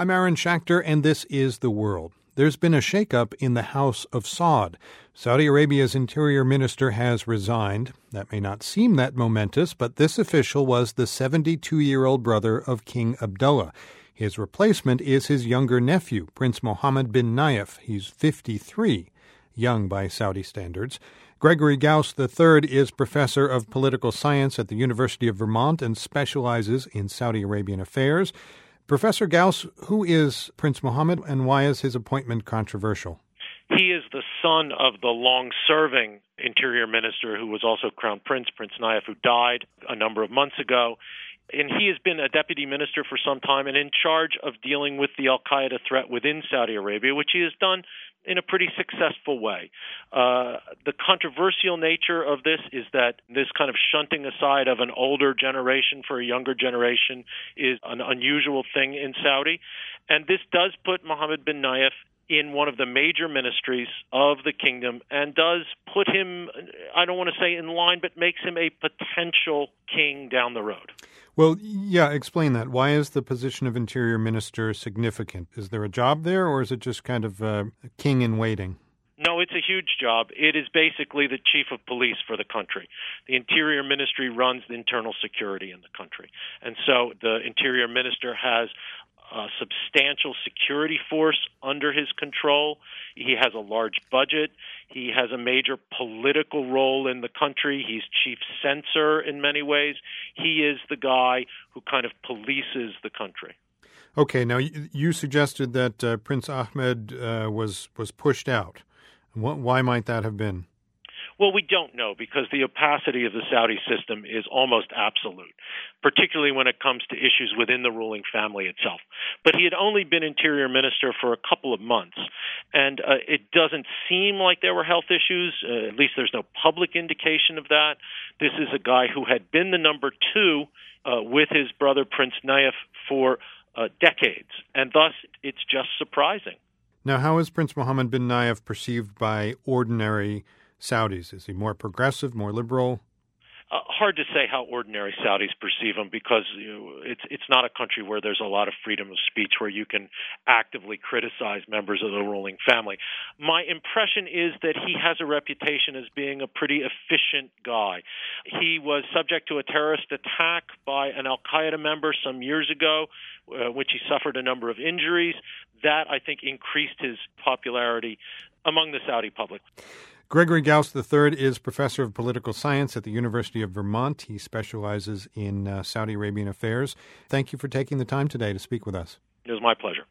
I'm Aaron Schachter, and this is The World. There's been a shakeup in the House of Saud. Saudi Arabia's interior minister has resigned. That may not seem that momentous, but this official was the 72 year old brother of King Abdullah. His replacement is his younger nephew, Prince Mohammed bin Nayef. He's 53, young by Saudi standards. Gregory Gause III is professor of political science at the University of Vermont and specializes in Saudi Arabian affairs. Professor Gause, who is Prince Mohammed and why is his appointment controversial? He is the son of the long serving interior minister who was also crown prince, Prince Nayef, who died a number of months ago. And he has been a deputy minister for some time and in charge of dealing with the Al Qaeda threat within Saudi Arabia, which he has done in a pretty successful way. Uh, the controversial nature of this is that this kind of shunting aside of an older generation for a younger generation is an unusual thing in Saudi. And this does put Mohammed bin Nayef in one of the major ministries of the kingdom and does put him, I don't want to say in line, but makes him a potential king down the road. Well, yeah, explain that. Why is the position of interior minister significant? Is there a job there, or is it just kind of uh, king in waiting? No, it's a huge job. It is basically the chief of police for the country. The Interior Ministry runs the internal security in the country. And so the Interior Minister has a substantial security force under his control. He has a large budget. He has a major political role in the country. He's chief censor in many ways. He is the guy who kind of polices the country. Okay, now you suggested that uh, Prince Ahmed uh, was was pushed out. Why might that have been? Well, we don't know because the opacity of the Saudi system is almost absolute, particularly when it comes to issues within the ruling family itself. But he had only been interior minister for a couple of months, and uh, it doesn't seem like there were health issues. Uh, at least there's no public indication of that. This is a guy who had been the number two uh, with his brother Prince Nayef for uh, decades, and thus it's just surprising. Now, how is Prince Mohammed bin Nayef perceived by ordinary Saudis? Is he more progressive, more liberal? Uh, hard to say how ordinary Saudis perceive him because you know, it's it's not a country where there's a lot of freedom of speech where you can actively criticize members of the ruling family. My impression is that he has a reputation as being a pretty efficient guy. He was subject to a terrorist attack by an Al Qaeda member some years ago, uh, which he suffered a number of injuries. That I think increased his popularity among the Saudi public. Gregory Gause III is professor of political science at the University of Vermont. He specializes in uh, Saudi Arabian affairs. Thank you for taking the time today to speak with us. It was my pleasure.